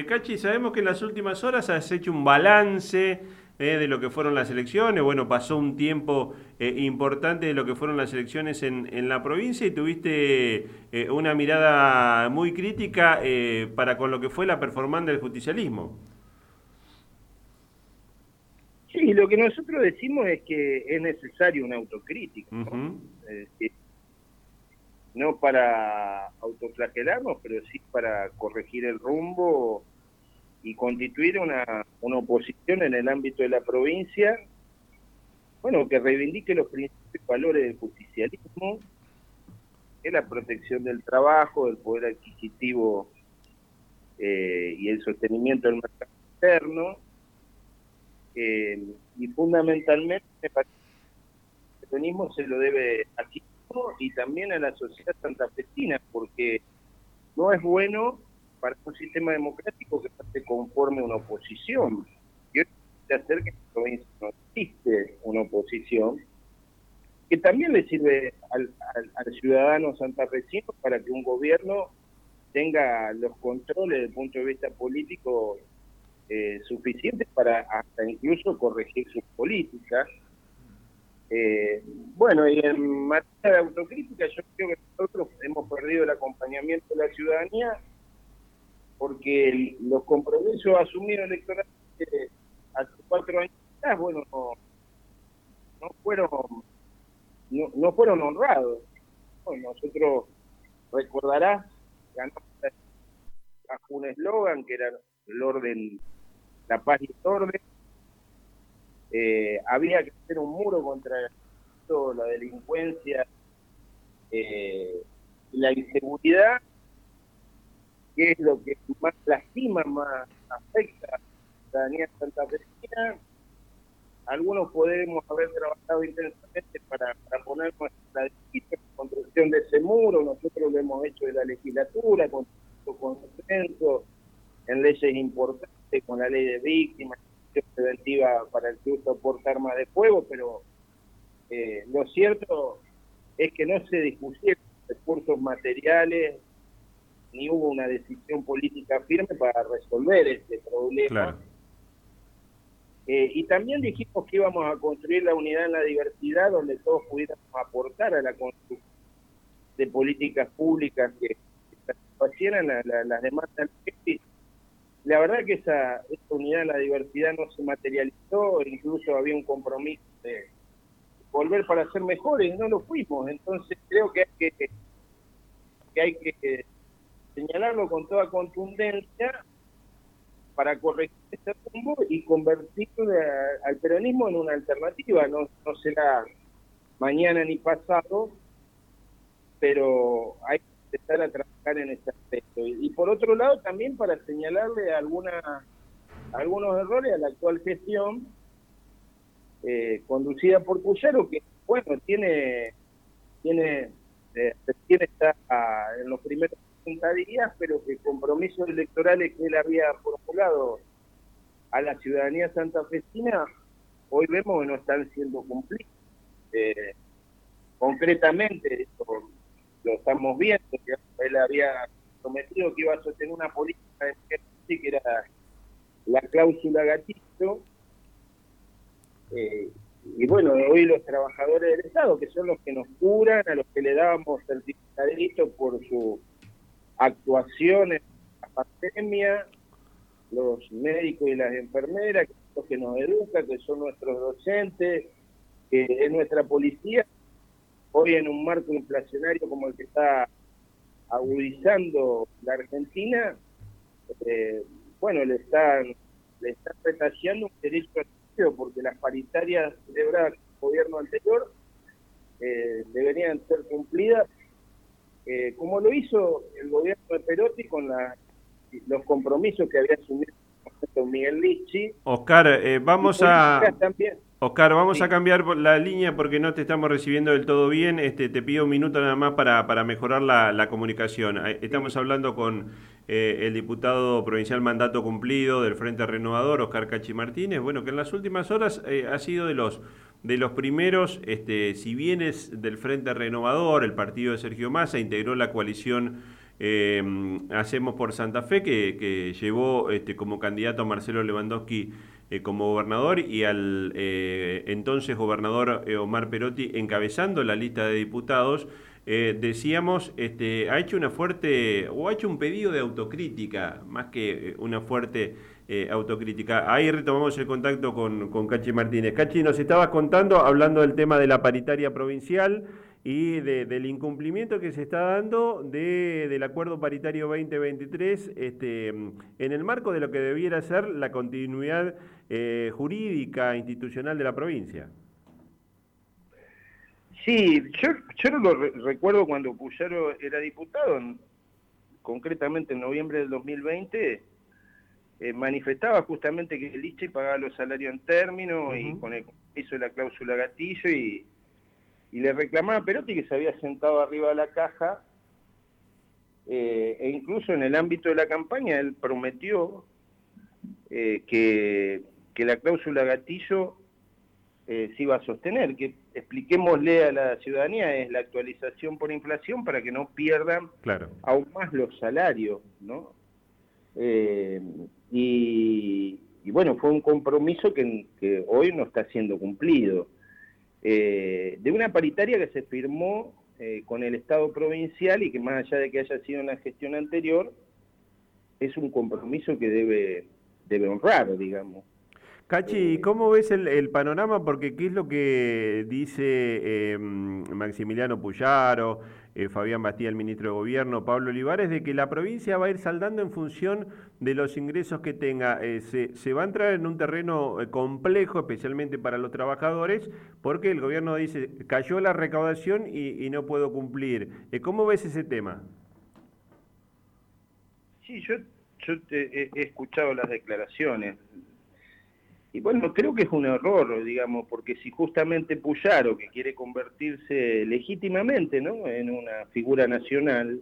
Eh, Cachi, sabemos que en las últimas horas has hecho un balance eh, de lo que fueron las elecciones. Bueno, pasó un tiempo eh, importante de lo que fueron las elecciones en, en la provincia y tuviste eh, una mirada muy crítica para con lo que fue la performance del justicialismo. Sí, lo que nosotros decimos es que es necesario una autocrítica. ¿no? no para autoflagelarnos, pero sí para corregir el rumbo y constituir una, una oposición en el ámbito de la provincia, bueno, que reivindique los principios valores del justicialismo, que es la protección del trabajo, del poder adquisitivo eh, y el sostenimiento del mercado interno, eh, y fundamentalmente el peronismo se lo debe aquí y también a la sociedad santafesina, porque no es bueno para un sistema democrático que se conforme una oposición. Yo hacer que en la provincia no existe una oposición, que también le sirve al, al, ciudadano santafesino para que un gobierno tenga los controles desde el punto de vista político eh, suficientes para hasta incluso corregir sus políticas. Eh, bueno, y en materia de autocrítica yo creo que nosotros hemos perdido el acompañamiento de la ciudadanía porque los compromisos asumidos electoralmente hace cuatro años atrás, bueno, no, no fueron no, fueron honrados. Bueno, nosotros recordarás, ganamos un eslogan que era el orden, la paz y el orden. Eh, había que hacer un muro contra la delincuencia eh, la inseguridad que es lo que más lastima, más afecta a la ciudadanía santafesina. Algunos podemos haber trabajado intensamente para, para poner nuestra construcción de ese muro, nosotros lo hemos hecho de la legislatura, con consenso, en leyes importantes, con la ley de víctimas, preventiva para el que portar armas de fuego, pero eh, lo cierto es que no se dispusieron recursos materiales ni hubo una decisión política firme para resolver este problema. Eh, y también dijimos que íbamos a construir la unidad en la diversidad donde todos pudiéramos aportar a la construcción de políticas públicas que, satisfacieran las demandas La verdad que esa, unidad en la diversidad no se materializó, incluso había un compromiso de volver para ser mejores, no lo fuimos, entonces creo que hay que, que, hay que señalarlo con toda contundencia para corregir este rumbo y convertir al peronismo en una alternativa. No, no será mañana ni pasado, pero hay que empezar a trabajar en ese aspecto. Y, por otro lado, también para señalarle alguna, algunos errores a la actual gestión eh, conducida por Cuyero, que, bueno, tiene, tiene, eh, tiene está en los primeros días, pero que compromisos electorales que él había formulado a la ciudadanía santafesina, hoy vemos que no están siendo cumplidos. Eh, concretamente, lo estamos viendo, que él había prometido que iba a sostener una política de que era la cláusula gatito, eh, y bueno, hoy los trabajadores del Estado, que son los que nos curan, a los que le dábamos certificadito por su actuaciones la pandemia, los médicos y las enfermeras, que son los que nos educan, que son nuestros docentes, que es nuestra policía, hoy en un marco inflacionario como el que está agudizando la Argentina, eh, bueno, le están le están retaseando un derecho al porque las paritarias celebradas el gobierno anterior eh, deberían ser cumplidas eh, como lo hizo el gobierno de Perotti con los compromisos que había asumido Miguel Lichi. Oscar, eh, vamos a... Oscar, vamos a cambiar la línea porque no te estamos recibiendo del todo bien. Este, te pido un minuto nada más para, para mejorar la, comunicación. Eh, estamos hablando con el diputado provincial mandato cumplido del Frente Renovador, Oscar Cachi Martínez, bueno, que en las últimas horas ha sido de los de los primeros, este, si bien es del Frente Renovador, el partido de Sergio Massa integró la coalición eh, hacemos por Santa Fe, que, llevó este, como candidato a Marcelo Lewandowski eh, como gobernador y al eh, entonces gobernador Omar Perotti encabezando la lista de diputados, decíamos, este, ha hecho una fuerte, o ha hecho un pedido de autocrítica, más que una fuerte autocrítica. Ahí retomamos el contacto con, con Cachi Martínez. Cachi, nos estabas contando, hablando del tema de la paritaria provincial y del incumplimiento que se está dando del acuerdo paritario 2023 este, en el marco de lo que debiera ser la continuidad eh, jurídica institucional de la provincia. Sí, yo, no lo recuerdo cuando Puyaro era diputado, concretamente en noviembre del 2020, eh, manifestaba justamente que el ICHE pagaba los salarios en términos y con el hizo la cláusula gatillo y y le reclamaba a Perotti que se había sentado arriba de la caja eh, e incluso en el ámbito de la campaña él prometió eh, que, que, la cláusula gatillo se iba a sostener, que expliquémosle a la ciudadanía es la actualización por inflación para que no pierdan aún más los salarios, ¿no? Y, y, bueno, fue un compromiso que, que hoy no está siendo cumplido. Eh, de una paritaria que se firmó eh, con el Estado provincial y que más allá de que haya sido una gestión anterior, es un compromiso que debe, debe honrar, digamos. Cachi, eh, ¿cómo ves el, panorama? Porque ¿qué es lo que dice Maximiliano Puyaro? Eh, Fabián Bastía, el ministro de Gobierno, Pablo Olivares, de que la provincia va a ir saldando en función de los ingresos que tenga. Eh, se, va a entrar en un terreno eh, complejo, especialmente para los trabajadores, porque el gobierno dice, cayó la recaudación y, no puedo cumplir. ¿Cómo ves ese tema? Sí, yo, yo he escuchado las declaraciones. Y bueno, creo que es un error, digamos, porque si justamente Puyaro, que quiere convertirse legítimamente ¿no? en una figura nacional,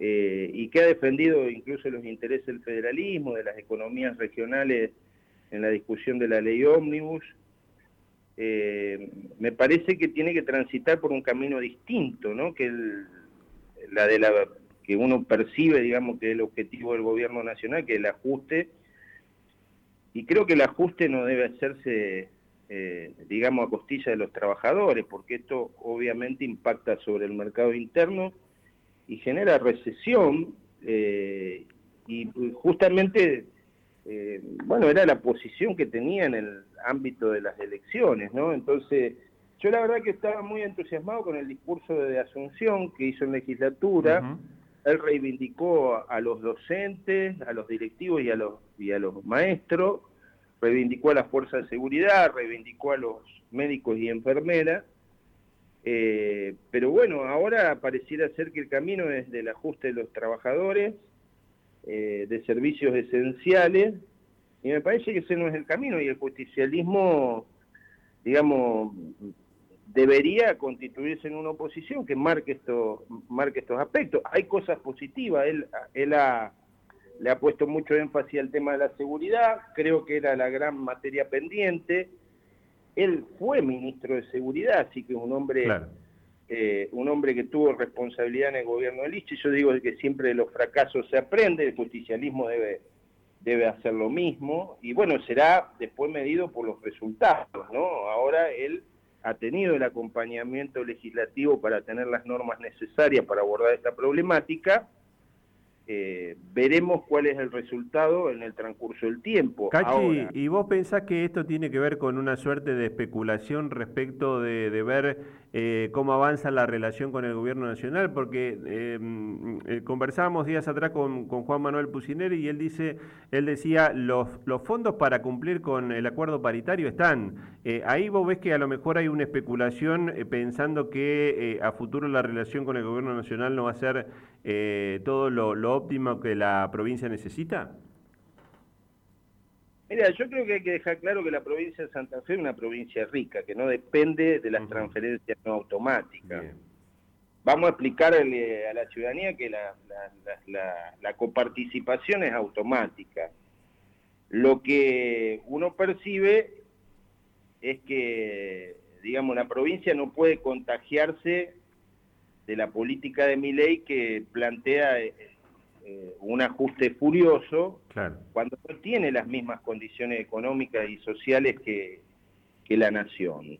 eh, y que ha defendido incluso los intereses del federalismo, de las economías regionales en la discusión de la ley ómnibus, eh, me parece que tiene que transitar por un camino distinto, ¿no? que la de la que uno percibe, digamos, que el objetivo del gobierno nacional, que es el ajuste y creo que el ajuste no debe hacerse, eh, digamos, a costilla de los trabajadores, porque esto obviamente impacta sobre el mercado interno y genera recesión, eh, y justamente, eh, bueno, era la posición que tenía en el ámbito de las elecciones, ¿no? Entonces, yo la verdad que estaba muy entusiasmado con el discurso de Asunción que hizo en legislatura, él reivindicó a los docentes, a los directivos y a los, y a los maestros, reivindicó a las fuerzas de seguridad, reivindicó a los médicos y enfermeras, eh, pero bueno, ahora pareciera ser que el camino es del ajuste de los trabajadores, eh, de servicios esenciales, y me parece que ese no es el camino, y el justicialismo, digamos, debería constituirse en una oposición que marque, esto, marque estos aspectos. Hay cosas positivas, él, él le ha puesto mucho énfasis al tema de la seguridad, creo que era la gran materia pendiente. Él fue ministro de Seguridad, así que un hombre, eh, un hombre que tuvo responsabilidad en el gobierno de Liche. Yo digo que siempre de los fracasos se aprende, el justicialismo debe, debe hacer lo mismo, y bueno, será después medido por los resultados, ¿no? Ahora él ha tenido el acompañamiento legislativo para tener las normas necesarias para abordar esta problemática. Eh, veremos cuál es el resultado en el transcurso del tiempo. Cachi, ¿y vos pensás que esto tiene que ver con una suerte de especulación respecto de, de ver eh, cómo avanza la relación con el gobierno nacional, porque em, eh, conversábamos días atrás con, Juan Manuel Pucineri y él dice, él decía, los, los fondos para cumplir con el acuerdo paritario están. Ahí vos ves que a lo mejor hay una especulación pensando que a futuro la relación con el gobierno nacional no va a ser todo lo, lo óptimo que la provincia necesita. Mira, yo creo que hay que dejar claro que la provincia de Santa Fe es una provincia rica, que no depende de las transferencias no automáticas. Vamos a explicarle a la ciudadanía que la, la, coparticipación es automática. Lo que uno percibe es que, digamos, la provincia no puede contagiarse de la política de mi ley que plantea eh, un ajuste furioso cuando no tiene las mismas condiciones económicas y sociales que, la nación.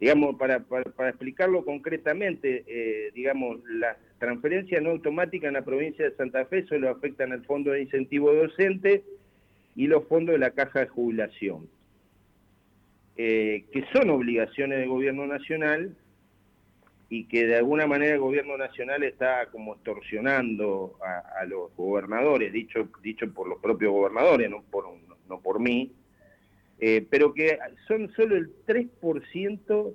Digamos, para, para, explicarlo concretamente, eh, digamos, las transferencias no automáticas en la provincia de Santa Fe solo afectan al Fondo de Incentivo Docente y los fondos de la Caja de Jubilación, eh, que son obligaciones del gobierno nacional y que de alguna manera el gobierno nacional está como extorsionando a, los gobernadores, dicho, dicho por los propios gobernadores, no por, no por mí, eh, pero que son solo el 3%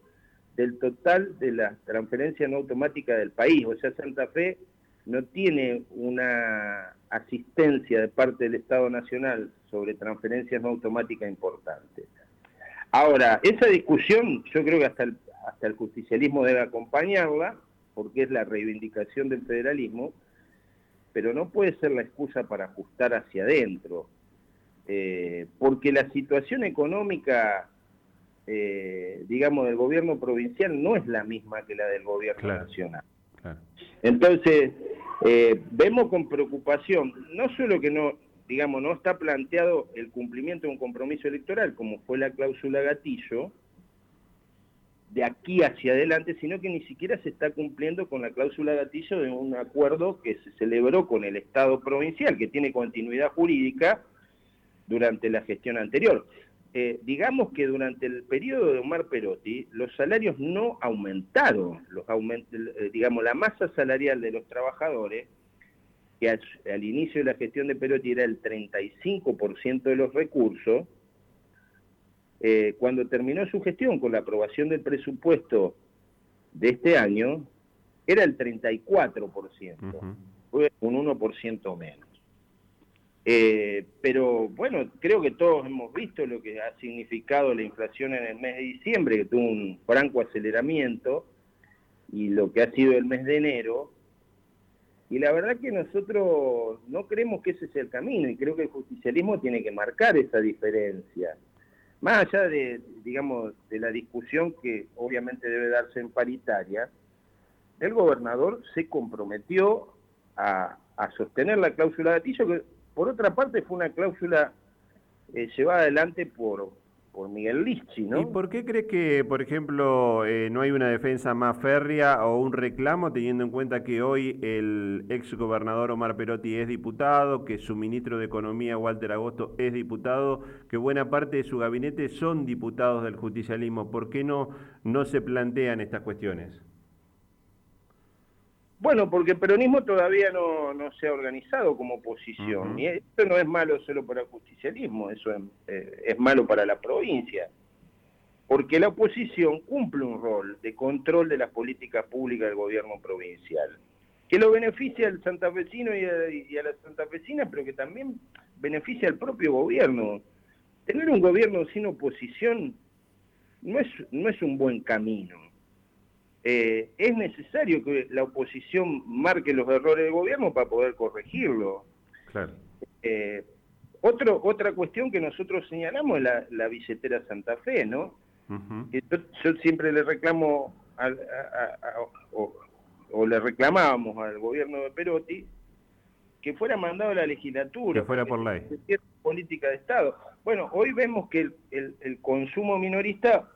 del total de las transferencias no automáticas del país. O sea, Santa Fe no tiene una asistencia de parte del Estado Nacional sobre transferencias no automáticas importantes. Ahora, esa discusión yo creo que hasta el, hasta el justicialismo debe acompañarla, porque es la reivindicación del federalismo, pero no puede ser la excusa para ajustar hacia adentro, eh, porque la situación económica, eh, digamos, del gobierno provincial no es la misma que la del gobierno nacional. Entonces, eh, vemos con preocupación, no solo que no, digamos, no está planteado el cumplimiento de un compromiso electoral, como fue la cláusula gatillo, de aquí hacia adelante, sino que ni siquiera se está cumpliendo con la cláusula gatillo de un acuerdo que se celebró con el Estado provincial, que tiene continuidad jurídica durante la gestión anterior. Eh, digamos que durante el periodo de Omar Perotti los salarios no aumentaron, los eh, digamos la masa salarial de los trabajadores, que al inicio de la gestión de Perotti era el 35% de los recursos, eh, cuando terminó su gestión con la aprobación del presupuesto de este año, era el 34%, fue un 1% menos. Eh, pero bueno, creo que todos hemos visto lo que ha significado la inflación en el mes de diciembre, que tuvo un franco aceleramiento, y lo que ha sido el mes de enero. Y la verdad que nosotros no creemos que ese sea el camino, y creo que el justicialismo tiene que marcar esa diferencia más allá de, digamos, de la discusión que obviamente debe darse en paritaria, el gobernador se comprometió a, sostener la cláusula de gatillo, que por otra parte fue una cláusula eh, llevada adelante por, por Miguel Lichi, ¿no? ¿Y por qué crees que, por ejemplo, eh, no hay una defensa más férrea o un reclamo, teniendo en cuenta que hoy el ex gobernador Omar Perotti es diputado, que su ministro de Economía, Walter Agosto, es diputado, que buena parte de su gabinete son diputados del justicialismo? ¿Por qué no, no se plantean estas cuestiones? Bueno, porque el peronismo todavía no, se ha organizado como oposición. Y esto no es malo solo para el justicialismo, eso eh, es, malo para la provincia. Porque la oposición cumple un rol de control de las políticas públicas del gobierno provincial, que lo beneficia al santafesino y a, y a la santafesina, pero que también beneficia al propio gobierno. Tener un gobierno sin oposición no es, no es un buen camino eh, es necesario que la oposición marque los errores del gobierno para poder corregirlo. Eh, otro, otra cuestión que nosotros señalamos es la, la billetera Santa Fe, ¿no? yo, siempre le reclamo o, le reclamábamos al gobierno de Perotti que fuera mandado a la legislatura. Que fuera por ley. Política de Estado. Bueno, hoy vemos que el, el consumo minorista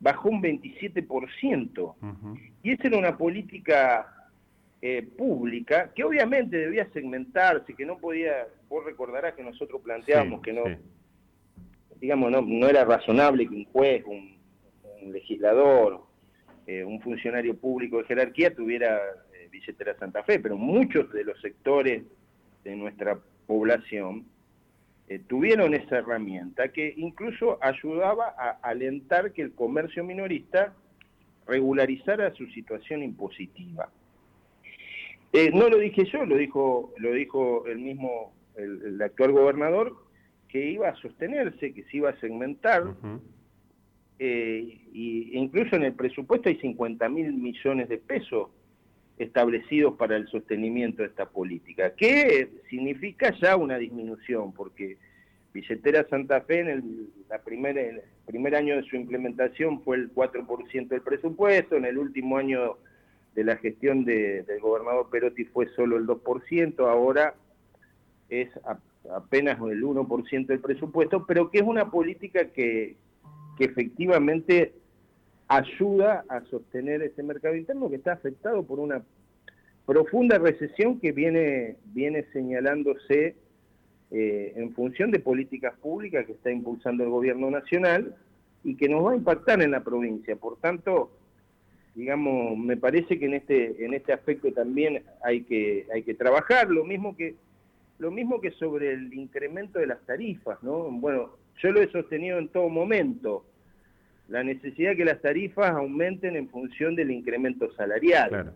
bajó un 27%. Y esa era una política eh, pública que obviamente debía segmentarse, que no podía, vos recordarás que nosotros planteábamos que no, digamos, no, no, era razonable que un juez, un, legislador, eh, un funcionario público de jerarquía tuviera eh, billetera Santa Fe, pero muchos de los sectores de nuestra población eh, tuvieron esa herramienta que incluso ayudaba a alentar que el comercio minorista regularizara su situación impositiva. Eh, no lo dije yo, lo dijo, lo dijo el mismo, el, actual gobernador, que iba a sostenerse, que se iba a segmentar, eh, y incluso en el presupuesto hay 50 mil millones de pesos establecidos para el sostenimiento de esta política, que significa ya una disminución, porque Billetera Santa Fe en el, la el primer año de su implementación fue el 4% del presupuesto, en el último año de la gestión del gobernador Perotti fue solo el 2%, ahora es apenas el 1% del presupuesto, pero que es una política que, que efectivamente ayuda a sostener ese mercado interno que está afectado por una profunda recesión que viene, viene señalándose eh, en función de políticas públicas que está impulsando el gobierno nacional y que nos va a impactar en la provincia. Por tanto, digamos, me parece que en este, en este aspecto también hay que, hay que trabajar, lo mismo que, lo mismo que sobre el incremento de las tarifas, ¿no? Bueno, yo lo he sostenido en todo momento, la necesidad de que las tarifas aumenten en función del incremento salarial.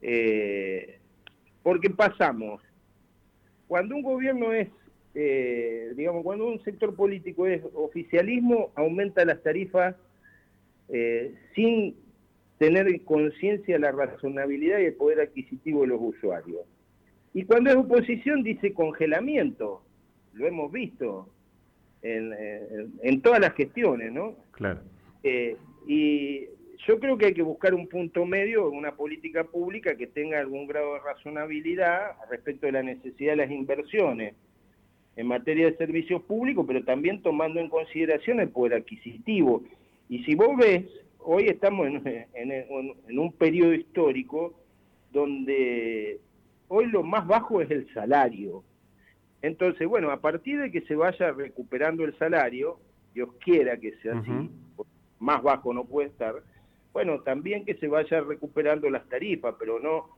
Eh, porque pasamos, cuando un gobierno es, eh, digamos, cuando un sector político es oficialismo, aumenta las tarifas eh, sin tener conciencia de la razonabilidad y el poder adquisitivo de los usuarios. Y cuando es oposición dice congelamiento, lo hemos visto en, en, todas las gestiones, ¿no? Claro. y yo creo que hay que buscar un punto medio, una política pública que tenga algún grado de razonabilidad respecto de la necesidad de las inversiones en materia de servicios públicos, pero también tomando en consideración el poder adquisitivo. Y si vos ves, hoy estamos en, un periodo histórico donde hoy lo más bajo es el salario. Entonces, bueno, a partir de que se vaya recuperando el salario, Dios quiera que sea así, más bajo no puede estar, bueno, también que se vaya recuperando las tarifas, pero no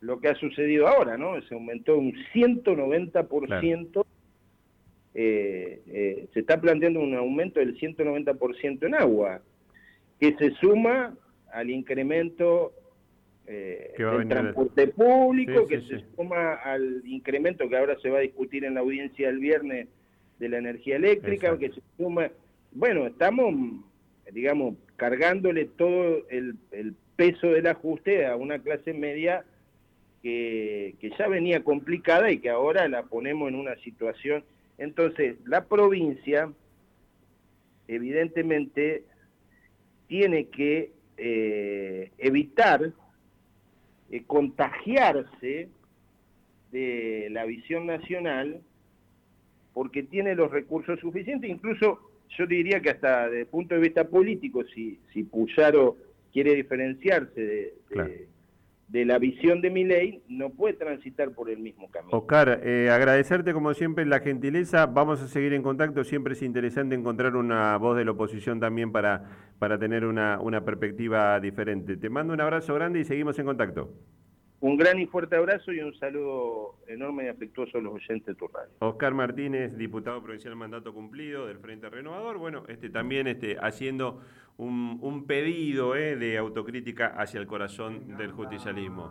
lo que ha sucedido ahora, ¿no? Se aumentó un 190%, eh, eh, se está planteando un aumento del 190% en agua, que se suma al incremento eh, del transporte público, que se suma al incremento que ahora se va a discutir en la audiencia el viernes de la energía eléctrica, que se suma... Bueno, estamos, digamos, cargándole todo el, peso del ajuste a una clase media que, ya venía complicada y que ahora la ponemos en una situación. Entonces, la provincia, evidentemente, tiene que eh, evitar eh, contagiarse de la visión nacional porque tiene los recursos suficientes, incluso yo diría que hasta desde el punto de vista político, si, si Puyaro quiere diferenciarse de, de, la visión de mi ley, no puede transitar por el mismo camino. Oscar, eh, agradecerte como siempre la gentileza, vamos a seguir en contacto, siempre es interesante encontrar una voz de la oposición también para, para tener una, una perspectiva diferente. Te mando un abrazo grande y seguimos en contacto. Un gran y fuerte abrazo y un saludo enorme y afectuoso a los oyentes de tu radio. Oscar Martínez, diputado provincial mandato cumplido del Frente Renovador, bueno, este también este, haciendo un, un pedido eh, de autocrítica hacia el corazón del justicialismo.